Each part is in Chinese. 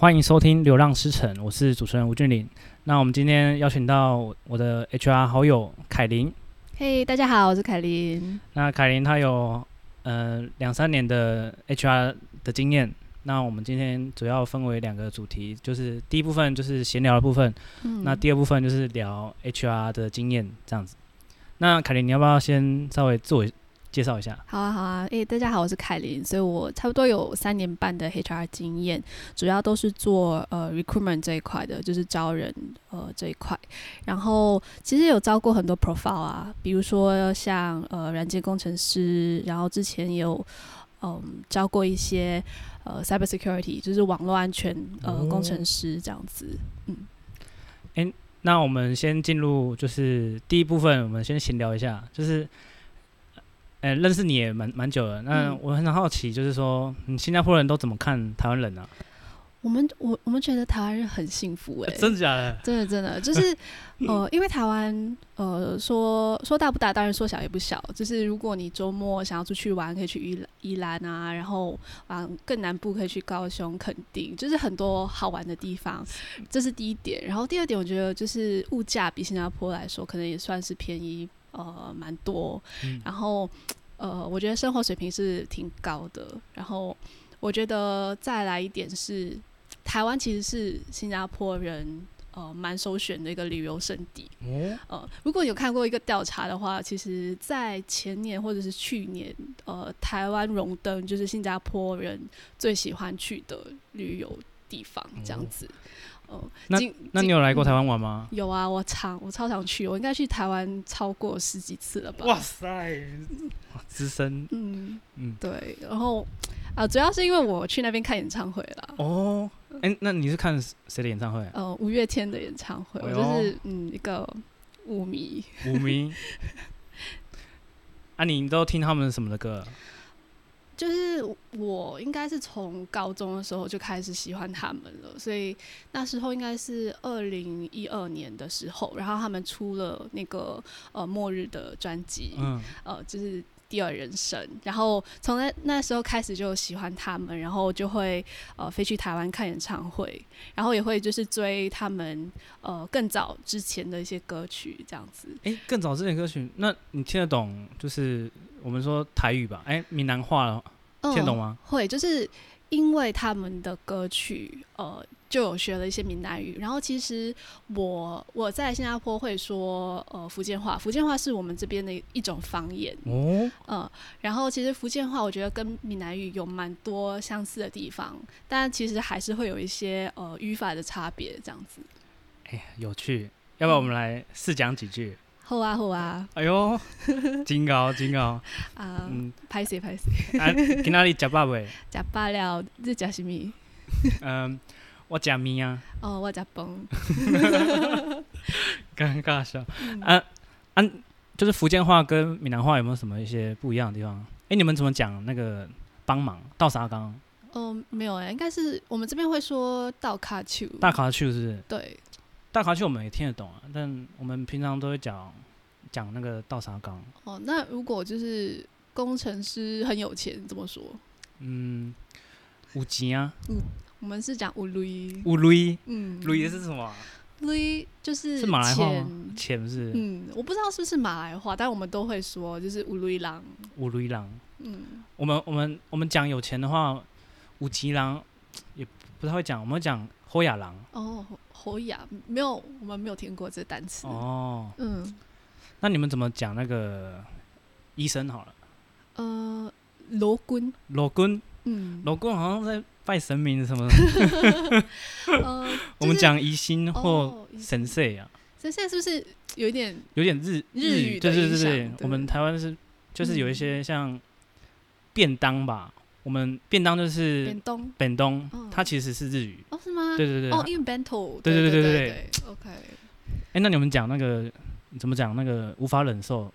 欢迎收听《流浪诗城》，我是主持人吴俊霖。那我们今天邀请到我的 HR 好友凯琳。嘿，hey, 大家好，我是凯琳。那凯琳她有呃两三年的 HR 的经验。那我们今天主要分为两个主题，就是第一部分就是闲聊的部分，嗯、那第二部分就是聊 HR 的经验这样子。那凯琳，你要不要先稍微自我介绍一下？好啊，好啊。诶、欸，大家好，我是凯琳，所以我差不多有三年半的 HR 经验，主要都是做呃 recruitment 这一块的，就是招人呃这一块。然后其实有招过很多 profile 啊，比如说像呃软件工程师，然后之前也有嗯、呃、招过一些呃 cyber security，就是网络安全呃、哦、工程师这样子。嗯。诶。那我们先进入，就是第一部分，我们先闲聊一下，就是，呃，认识你也蛮蛮久了，那我很好奇，就是说，你新加坡人都怎么看台湾人呢、啊？我们我我们觉得台湾人很幸福哎、欸，真的假的？真的真的 就是呃，因为台湾呃说说大不大，当然说小也不小。就是如果你周末想要出去玩，可以去宜宜兰啊，然后往更南部可以去高雄、垦丁，就是很多好玩的地方。这是第一点。然后第二点，我觉得就是物价比新加坡来说，可能也算是便宜呃蛮多。嗯、然后呃，我觉得生活水平是挺高的。然后我觉得再来一点是。台湾其实是新加坡人呃蛮首选的一个旅游胜地。哦、呃，如果有看过一个调查的话，其实，在前年或者是去年，呃，台湾荣登就是新加坡人最喜欢去的旅游地方，这样子。哦、呃，那那你有来过台湾玩吗？有啊，我常我超常去，我应该去台湾超过十几次了吧？哇塞，资深。嗯嗯，嗯对，然后啊、呃，主要是因为我去那边看演唱会了。哦。哎、欸，那你是看谁的演唱会？呃，五月天的演唱会，我就是嗯一个舞迷。舞迷。啊，你都听他们什么的歌？就是我应该是从高中的时候就开始喜欢他们了，所以那时候应该是二零一二年的时候，然后他们出了那个呃末日的专辑，嗯，呃，就是。第二人生，然后从那那时候开始就喜欢他们，然后就会呃飞去台湾看演唱会，然后也会就是追他们呃更早之前的一些歌曲这样子。哎、欸，更早之前歌曲，那你听得懂就是我们说台语吧？哎、欸，闽南话了听得懂吗？嗯、会，就是因为他们的歌曲呃。就有学了一些闽南语，然后其实我我在新加坡会说呃福建话，福建话是我们这边的一种方言，哦，呃，然后其实福建话我觉得跟闽南语有蛮多相似的地方，但其实还是会有一些呃语法的差别这样子。哎，有趣，要不要我们来试讲几句？好啊，好啊。哎呦，真高真高 啊！嗯，拍谢拍谢。啊，今仔日食饱未？食饱了，你食什么？嗯。我食面啊！哦，我食饭。尴尬笑。嗯、啊啊，就是福建话跟闽南话有没有什么一些不一样的地方？哎、欸，你们怎么讲那个帮忙倒沙缸？哦、呃，没有哎、欸，应该是我们这边会说倒卡丘。大卡丘是不是？对，大卡丘我们也听得懂啊，但我们平常都会讲讲那个倒沙缸。哦，那如果就是工程师很有钱，怎么说？嗯，有钱啊。嗯我们是讲乌镭，乌镭，嗯，镭是什么？镭就是是马来话吗？钱是，嗯，我不知道是不是马来话，但我们都会说就是乌镭郎，乌镭郎，嗯，我们我们我们讲有钱的话，五吉郎也不太会讲，我们会讲侯亚郎。哦，侯亚没有，我们没有听过这个单词。哦，嗯，那你们怎么讲那个医生好了？呃，罗根，罗根，嗯，罗根好像在。拜神明什么的？我们讲疑心或神社啊。神社是不是有一点有点日日语？对对对对，我们台湾是就是有一些像便当吧。我们便当就是便当，便东，它其实是日语。哦，是吗？对对对。哦，因为 bento。对对对对对。OK。哎，那你们讲那个怎么讲？那个无法忍受。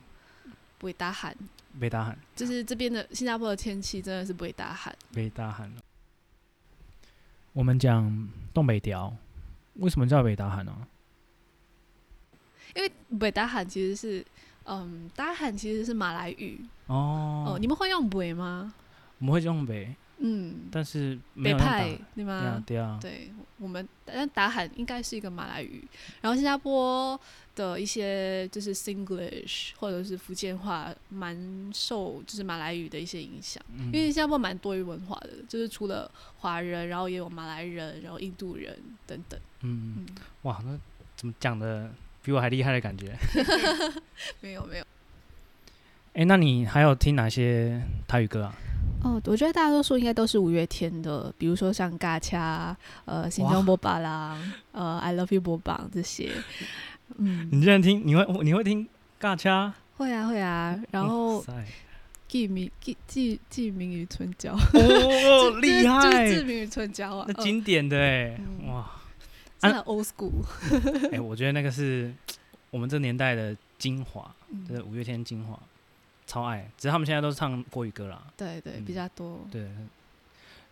不会大喊。不会大汗。就是这边的新加坡的天气真的是不会大汗。不会大喊。我们讲东北调，为什么叫北大喊呢？因为北大喊其实是，嗯，大喊其实是马来语哦。哦，你们会用北吗？我们会用北。嗯，但是没有北派对吗？对啊，对啊，对，我们但打喊应该是一个马来语，然后新加坡的一些就是 Singlish 或者是福建话，蛮受就是马来语的一些影响，嗯、因为新加坡蛮多元文化的，就是除了华人，然后也有马来人，然后印度人等等。嗯，嗯哇，那怎么讲的比我还厉害的感觉？没 有没有。哎、欸，那你还有听哪些台语歌啊？哦，我觉得大多数应该都是五月天的，比如说像《尬掐》、呃，《心中波巴郎》、呃，《I Love You》波榜这些。嗯，你竟然听？你会你会听《尬掐》？会啊会啊，然后记名记记记名于春娇哦，厉害！就是志明与春娇啊，那经典的哎，哇，真的 old school。哎，我觉得那个是我们这年代的精华，就是五月天精华。超爱，只是他们现在都是唱国语歌啦。对对，比较多。对，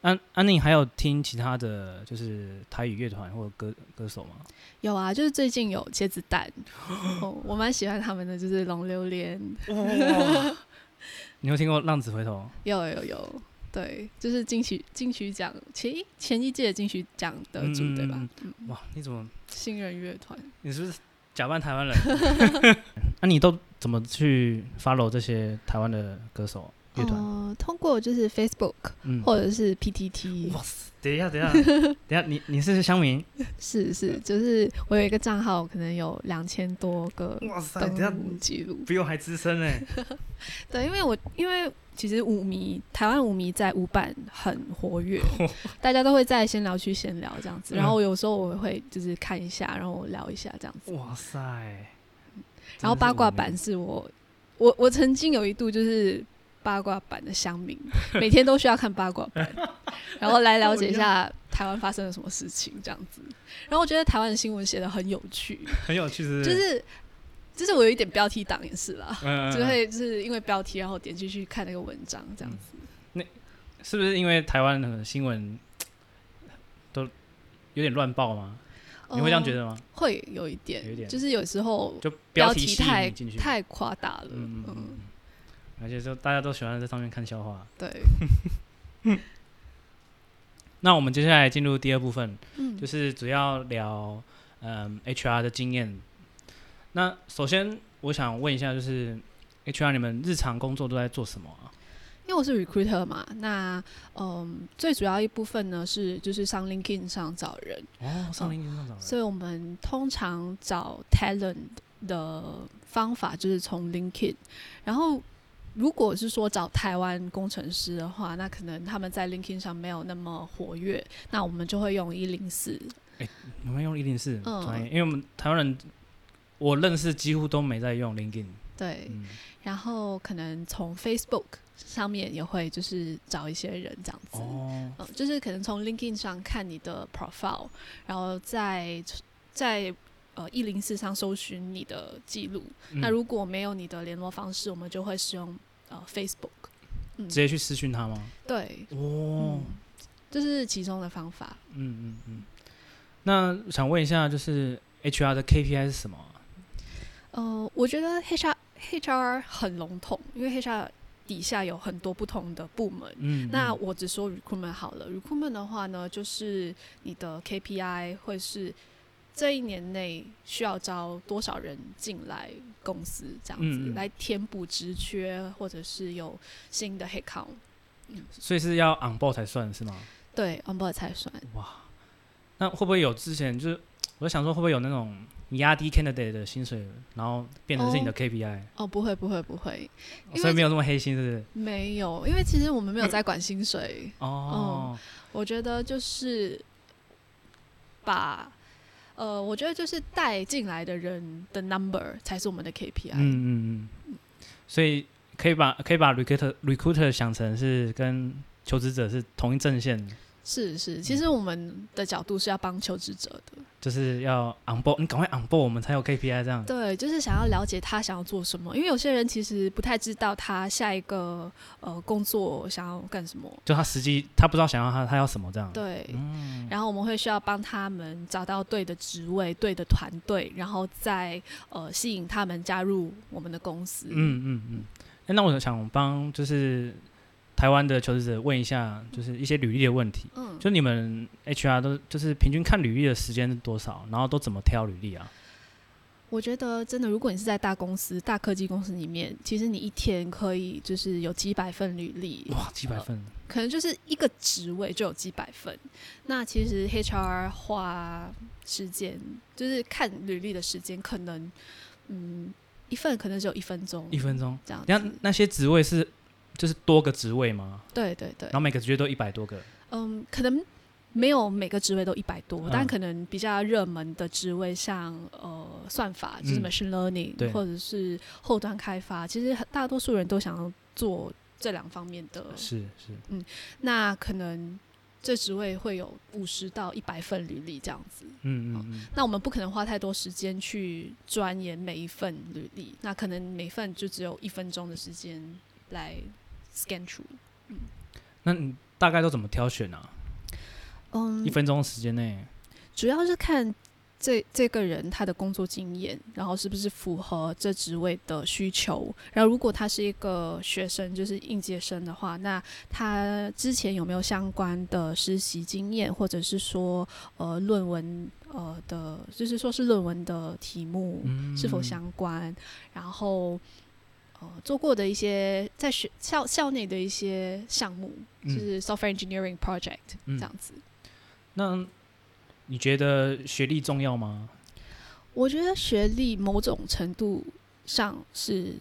安安妮还有听其他的就是台语乐团或者歌歌手吗？有啊，就是最近有茄子蛋，我蛮喜欢他们的，就是龙榴莲。你有听过浪子回头？有有有，对，就是金曲金曲奖前前一届金曲奖得主对吧？哇，你怎么新人乐团？你是不是假扮台湾人？那你都？怎么去 follow 这些台湾的歌手乐团？呃，通过就是 Facebook，嗯，或者是 PTT。哇塞！等一下，等一下，等一下，你你是乡民？是是，就是我有一个账号，可能有两千多个哇塞，登录记录，比我还资深哎。对，因为我因为其实舞迷台湾舞迷在舞版很活跃，大家都会在闲聊区闲聊这样子，然后有时候我会就是看一下，然后聊一下这样子。哇塞！然后八卦版是我，我我曾经有一度就是八卦版的乡民，每天都需要看八卦版，然后来了解一下台湾发生了什么事情这样子。然后我觉得台湾的新闻写的很有趣，很有趣是，就是就是我有一点标题党也是啦，就会就是因为标题然后点进去看那个文章这样子。那是不是因为台湾的新闻都有点乱报吗？你会这样觉得吗？呃、会有一点，有一点，就是有时候就标题太太夸大了，嗯，嗯，嗯，而且就大家都喜欢在上面看笑话。对。那我们接下来进入第二部分，嗯，就是主要聊嗯 HR 的经验。那首先我想问一下，就是 HR 你们日常工作都在做什么啊？因为我是 recruiter 嘛，那嗯，最主要一部分呢是就是上 LinkedIn 上找人哦，上 LinkedIn 上找人，嗯，所以我们通常找 talent 的方法就是从 LinkedIn，然后如果是说找台湾工程师的话，那可能他们在 LinkedIn 上没有那么活跃，那我们就会用一零四。哎，你们用一零四？嗯，因为我们台湾人我认识几乎都没在用 LinkedIn。对，嗯，然后可能从 Facebook。上面也会就是找一些人这样子，哦、嗯，就是可能从 LinkedIn 上看你的 profile，然后在在呃一零四上搜寻你的记录。嗯、那如果没有你的联络方式，我们就会使用呃 Facebook，嗯，直接去私讯他吗？对，哦、嗯，这是其中的方法。嗯嗯嗯。那想问一下，就是 HR 的 KPI 是什么？呃，我觉得 HR HR 很笼统，因为 HR 底下有很多不同的部门，嗯，那我只说 recruitment 好了。recruitment 的话呢，就是你的 KPI 会是这一年内需要招多少人进来公司，这样子来填补职缺，或者是有新的 headcount。嗯，所以是要 on board 才算是吗？对，on board 才算。哇，那会不会有之前就是我想说会不会有那种？你压低 candidate 的薪水，然后变成是你的 KPI。哦，不会，不会，不会，所以没有那么黑心，是不是？没有，因为其实我们没有在管薪水。哦、嗯，我觉得就是把，呃，我觉得就是带进来的人的 number 才是我们的 KPI。嗯嗯嗯。所以可以把可以把 recruiter recruiter 想成是跟求职者是同一阵线。是是，其实我们的角度是要帮求职者的。就是要 on board，你赶快 on board，我们才有 KPI 这样。对，就是想要了解他想要做什么，因为有些人其实不太知道他下一个呃工作想要干什么。就他实际他不知道想要他他要什么这样。对，嗯。然后我们会需要帮他们找到对的职位、对的团队，然后再呃吸引他们加入我们的公司。嗯嗯嗯。哎、欸，那我想帮就是。台湾的求职者问一下，就是一些履历的问题。嗯，就你们 HR 都就是平均看履历的时间是多少？然后都怎么挑履历啊？我觉得真的，如果你是在大公司、大科技公司里面，其实你一天可以就是有几百份履历，哇，几百份，呃，可能就是一个职位就有几百份。那其实 HR 花时间就是看履历的时间，可能嗯一份可能只有一分钟，一分钟这样。那那些职位是就是多个职位吗？对对对。然后每个职位都一百多个。嗯，可能。没有每个职位都一百多，嗯，但可能比较热门的职位像，像呃算法，就是 machine learning，嗯，或者是后端开发，其实大多数人都想要做这两方面的。是是，嗯，那可能这职位会有五十到一百份履历这样子。嗯嗯嗯。那我们不可能花太多时间去钻研每一份履历，那可能每份就只有一分钟的时间来 scan through。嗯，那你大概都怎么挑选啊？嗯，一分钟时间内，主要是看这这个人他的工作经验，然后是不是符合这职位的需求。然后如果他是一个学生，就是应届生的话，那他之前有没有相关的实习经验，或者是说呃论文呃的，就是说是论文的题目是否相关？嗯、然后呃做过的一些在学校校内的一些项目，就是 software engineering project、嗯、这样子。那你觉得学历重要吗？我觉得学历某种程度上是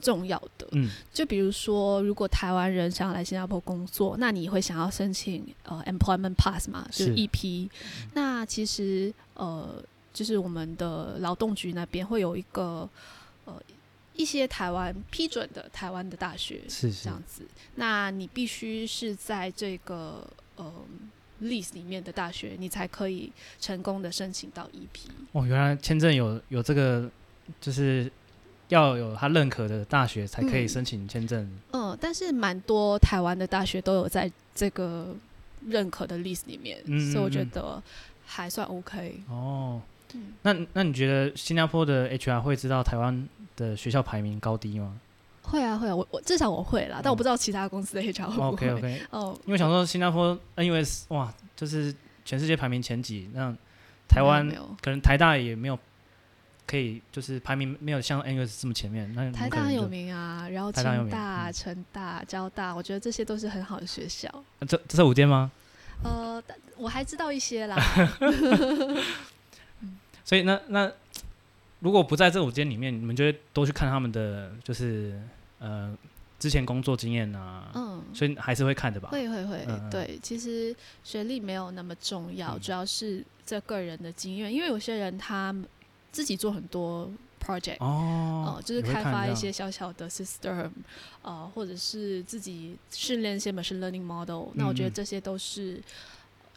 重要的。嗯，就比如说，如果台湾人想要来新加坡工作，那你会想要申请呃 employment pass 嘛，就是 EP。那其实呃，就是我们的劳动局那边会有一个呃一些台湾批准的台湾的大学，是这样子。那你必须是在这个呃。list 里面的大学，你才可以成功的申请到 EP。哦，原来签证有有这个，就是要有他认可的大学才可以申请签证。嗯，嗯，但是蛮多台湾的大学都有在这个认可的 list 里面，嗯嗯嗯，所以我觉得还算 OK。哦，嗯，那那你觉得新加坡的 HR 会知道台湾的学校排名高低吗？会啊会啊，我我至少我会啦，但我不知道其他公司的 HR 会不会。OK OK，哦，因为想说新加坡 NUS 哇，就是全世界排名前几，那台湾可能台大也没有可以，就是排名没有像 NUS 这么前面。那台大很有名啊，然后清大、大、成大、交大，我觉得这些都是很好的学校。这这是五间吗？呃，我还知道一些啦。所以那那如果不在这五间里面，你们就会多去看他们的就是。呃，之前工作经验啊，嗯，所以还是会看的吧？会会会，嗯、对，其实学历没有那么重要，嗯、主要是这个人的经验，因为有些人他自己做很多 project，哦、呃，就是开发一些小小的 system，呃，或者是自己训练一些 machine learning model，嗯、那我觉得这些都是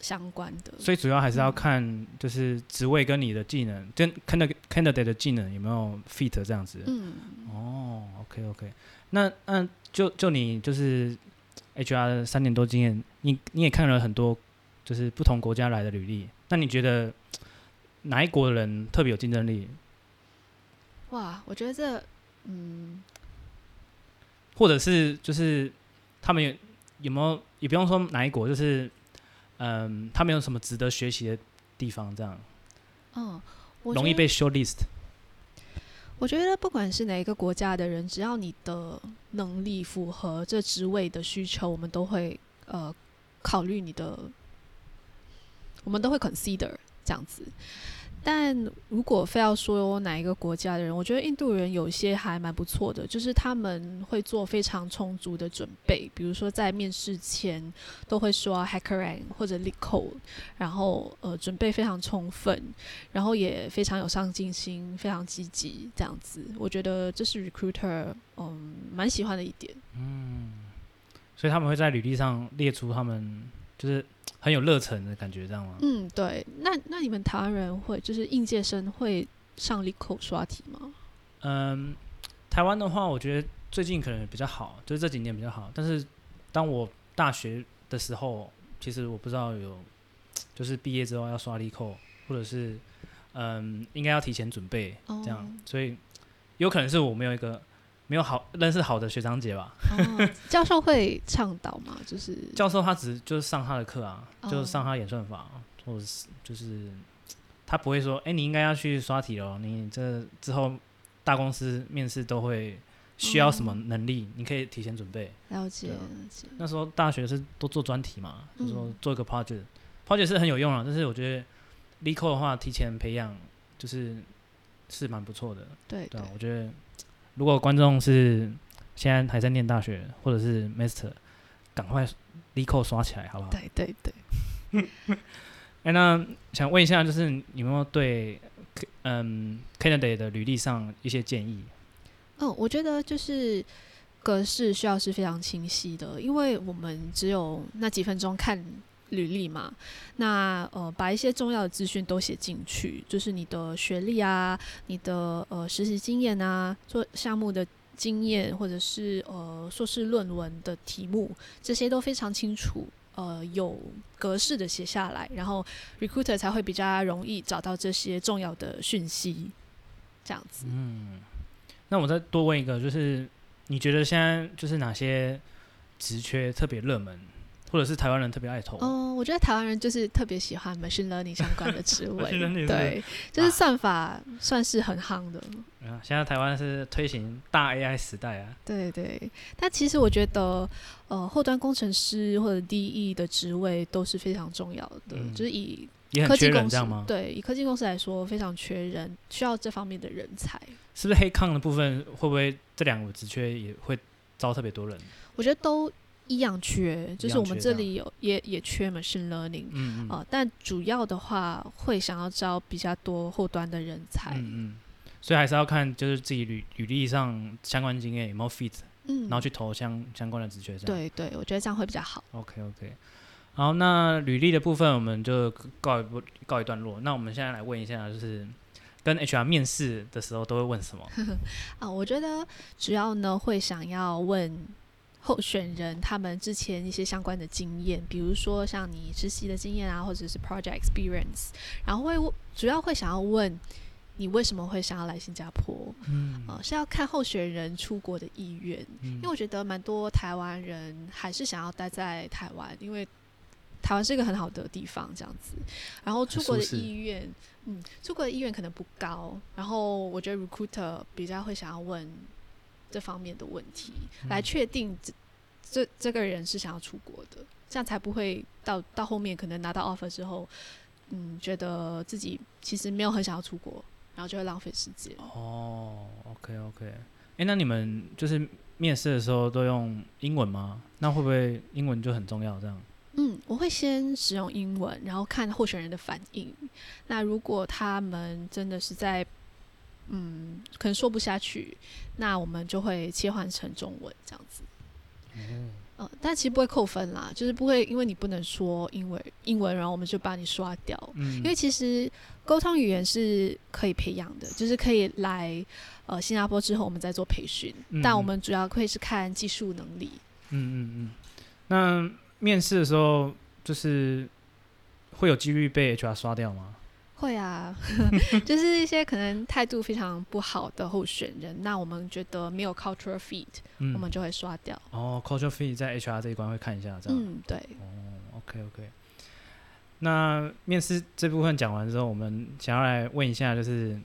相关的。所以主要还是要看，就是职位跟你的技能，跟 candidate 的技能有没有 fit 这样子。嗯，哦，OK OK。那那就就你就是 HR 三年多经验，你你也看了很多就是不同国家来的履历，那你觉得哪一国的人特别有竞争力？哇，我觉得这嗯，或者是就是他们有有没有也不用说哪一国，就是嗯，他们有什么值得学习的地方？这样，嗯，容易被 short list。我觉得不管是哪一个国家的人，只要你的能力符合这职位的需求，我们都会呃考虑你的，我们都会 consider 这样子。但如果非要说哪一个国家的人，我觉得印度人有些还蛮不错的，就是他们会做非常充足的准备，比如说在面试前都会说 Hackerank 或者 LeetCode，然后呃准备非常充分，然后也非常有上进心，非常积极这样子。我觉得这是 Recruiter 嗯蛮喜欢的一点。嗯，所以他们会在履历上列出他们就是。很有热忱的感觉，这样吗？嗯，对。那那你们台湾人会就是应届生会上 LeetCode 刷题吗？嗯，台湾的话，我觉得最近可能比较好，就是这几年比较好。但是当我大学的时候，其实我不知道有，就是毕业之后要刷 LeetCode，或者是嗯，应该要提前准备这样。Oh. 所以有可能是我没有一个没有好认识好的学长姐吧。哦、教授会倡导吗？就是 教授他只是就是上他的课啊，哦、就是上他演算法，或者是就是他不会说，哎、欸，你应该要去刷题哦，你这之后大公司面试都会需要什么能力，嗯、你可以提前准备。了解，啊、了解。那时候大学是都做专题嘛，嗯、就说做一个 project，project 是很有用啊，但是我觉得 LeetCode 的话，提前培养就是是蛮不错的。对对、啊，我觉得。如果观众是现在还在念大学，或者是 master，赶快立刻刷起来，好不好？对对对。哎、欸，那想问一下，就是你有没有对嗯 candidate 的履历上一些建议？嗯，我觉得就是格式需要是非常清晰的，因为我们只有那几分钟看。履历嘛，那呃，把一些重要的资讯都写进去，就是你的学历啊，你的呃实习经验啊，做项目的经验，或者是呃硕士论文的题目，这些都非常清楚，呃，有格式的写下来，然后 recruiter 才会比较容易找到这些重要的讯息，这样子。嗯，那我再多问一个，就是你觉得现在就是哪些职缺特别热门？或者是台湾人特别爱投哦，我觉得台湾人就是特别喜欢 machine learning 相关的职位，对，就是算法算是很夯的。啊，现在台湾是推行大 AI 时代啊。对对，但其实我觉得，呃，后端工程师或者 DE 的职位都是非常重要的，嗯、就是以科技公司对以科技公司来说非常缺人，需要这方面的人才。是不是黑抗的部分会不会这两个职缺也会招特别多人？我觉得都。一样缺，就是我们这里有也也缺 machine learning，嗯，嗯、呃、但主要的话会想要招比较多后端的人才，嗯，嗯。所以还是要看就是自己履履历上相关经验有没有 fit，嗯，然后去投相相关的职缺，对对，我觉得这样会比较好。OK OK，好，那履历的部分我们就告一不告一段落，那我们现在来问一下，就是跟 HR 面试的时候都会问什么？啊，我觉得主要呢会想要问。候选人他们之前一些相关的经验，比如说像你实习的经验啊，或者是 project experience，然后会主要会想要问你为什么会想要来新加坡？嗯，呃，是要看候选人出国的意愿，嗯，因为我觉得蛮多台湾人还是想要待在台湾，因为台湾是一个很好的地方，这样子。然后出国的意愿，嗯，出国的意愿可能不高。然后我觉得 recruiter 比较会想要问。这方面的问题，来确定这这这个人是想要出国的，这样才不会到到后面可能拿到 offer 之后，嗯，觉得自己其实没有很想要出国，然后就会浪费时间。哦，OK OK，哎，那你们就是面试的时候都用英文吗？那会不会英文就很重要？这样？嗯，我会先使用英文，然后看候选人的反应。那如果他们真的是在嗯，可能说不下去，那我们就会切换成中文这样子。嗯，呃，但其实不会扣分啦，就是不会因为你不能说英文，英文然后我们就把你刷掉。嗯，因为其实沟通语言是可以培养的，就是可以来呃新加坡之后我们再做培训，嗯，但我们主要会是看技术能力。嗯嗯嗯。那面试的时候就是会有几率被 HR 刷掉吗？会啊，就是一些可能态度非常不好的候选人，那我们觉得没有 cultural fit，、嗯、我们就会刷掉。哦，cultural fit 在 HR 这一关会看一下，这样。嗯，对。哦，OK OK。那面试这部分讲完之后，我们想要来问一下，就是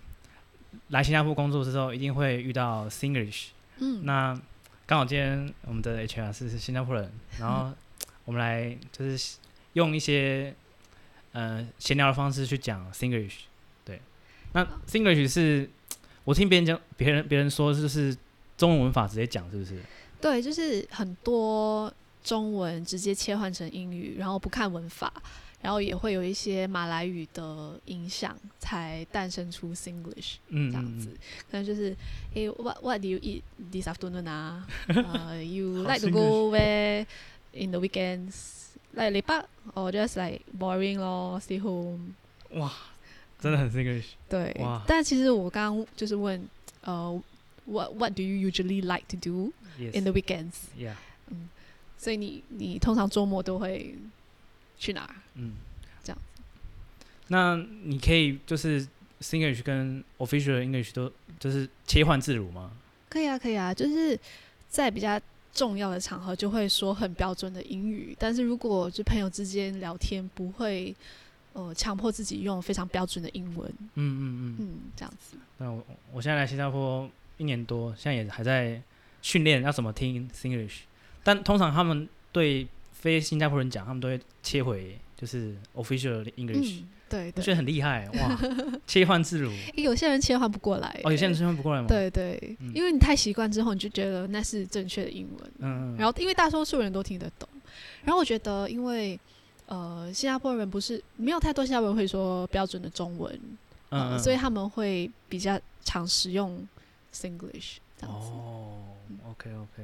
来新加坡工作的时候，一定会遇到 Singlish。嗯。那刚好今天我们的 HR 是是新加坡人，然后 我们来就是用一些。嗯、呃，闲聊的方式去讲 Singlish，对，那 Singlish 是我听别人讲，别人别人说就是中文文法直接讲，是不是？对，就是很多中文直接切换成英语，然后不看文法，然后也会有一些马来语的影响，才诞生出 Singlish，嗯，这样子，可能就是，，hey，what What do you eat this afternoon 啊？呃、uh,，You like to go where in the weekends？来礼拜，我 just like boring 咯，stay home。哇，真的很 Singlish。对，哇但其实我刚刚就是问，呃，what what do you usually like to do in the weekends？Yeah。嗯，所以你你通常周末都会去哪儿？嗯，这样。那你可以就是 Singlish 跟 official English 都就是切换自如吗？可以啊，可以啊，就是在比较重要的场合就会说很标准的英语，但是如果就朋友之间聊天，不会呃强迫自己用非常标准的英文。嗯嗯嗯嗯，这样子。那我我现在来新加坡一年多，现在也还在训练要怎么听 Singlish，但通常他们对非新加坡人讲，他们都会切回就是 official English。嗯对，我觉得很厉害 哇，切换自如。有些人切换不过来。哦，有些人切换不过来吗？对对，嗯、因为你太习惯之后，你就觉得那是正确的英文。嗯，然后，因为大多数人都听得懂。然后我觉得，因为呃，新加坡人不是没有太多新加坡人会说标准的中文，所以他们会比较常使用 Singlish 这样子。哦，OK OK，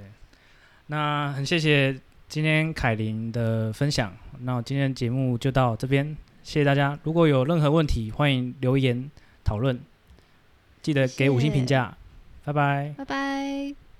那很谢谢今天凯琳的分享。那今天节目就到这边。谢谢大家，如果有任何问题，欢迎留言讨论，记得给五星评价，拜拜，拜拜。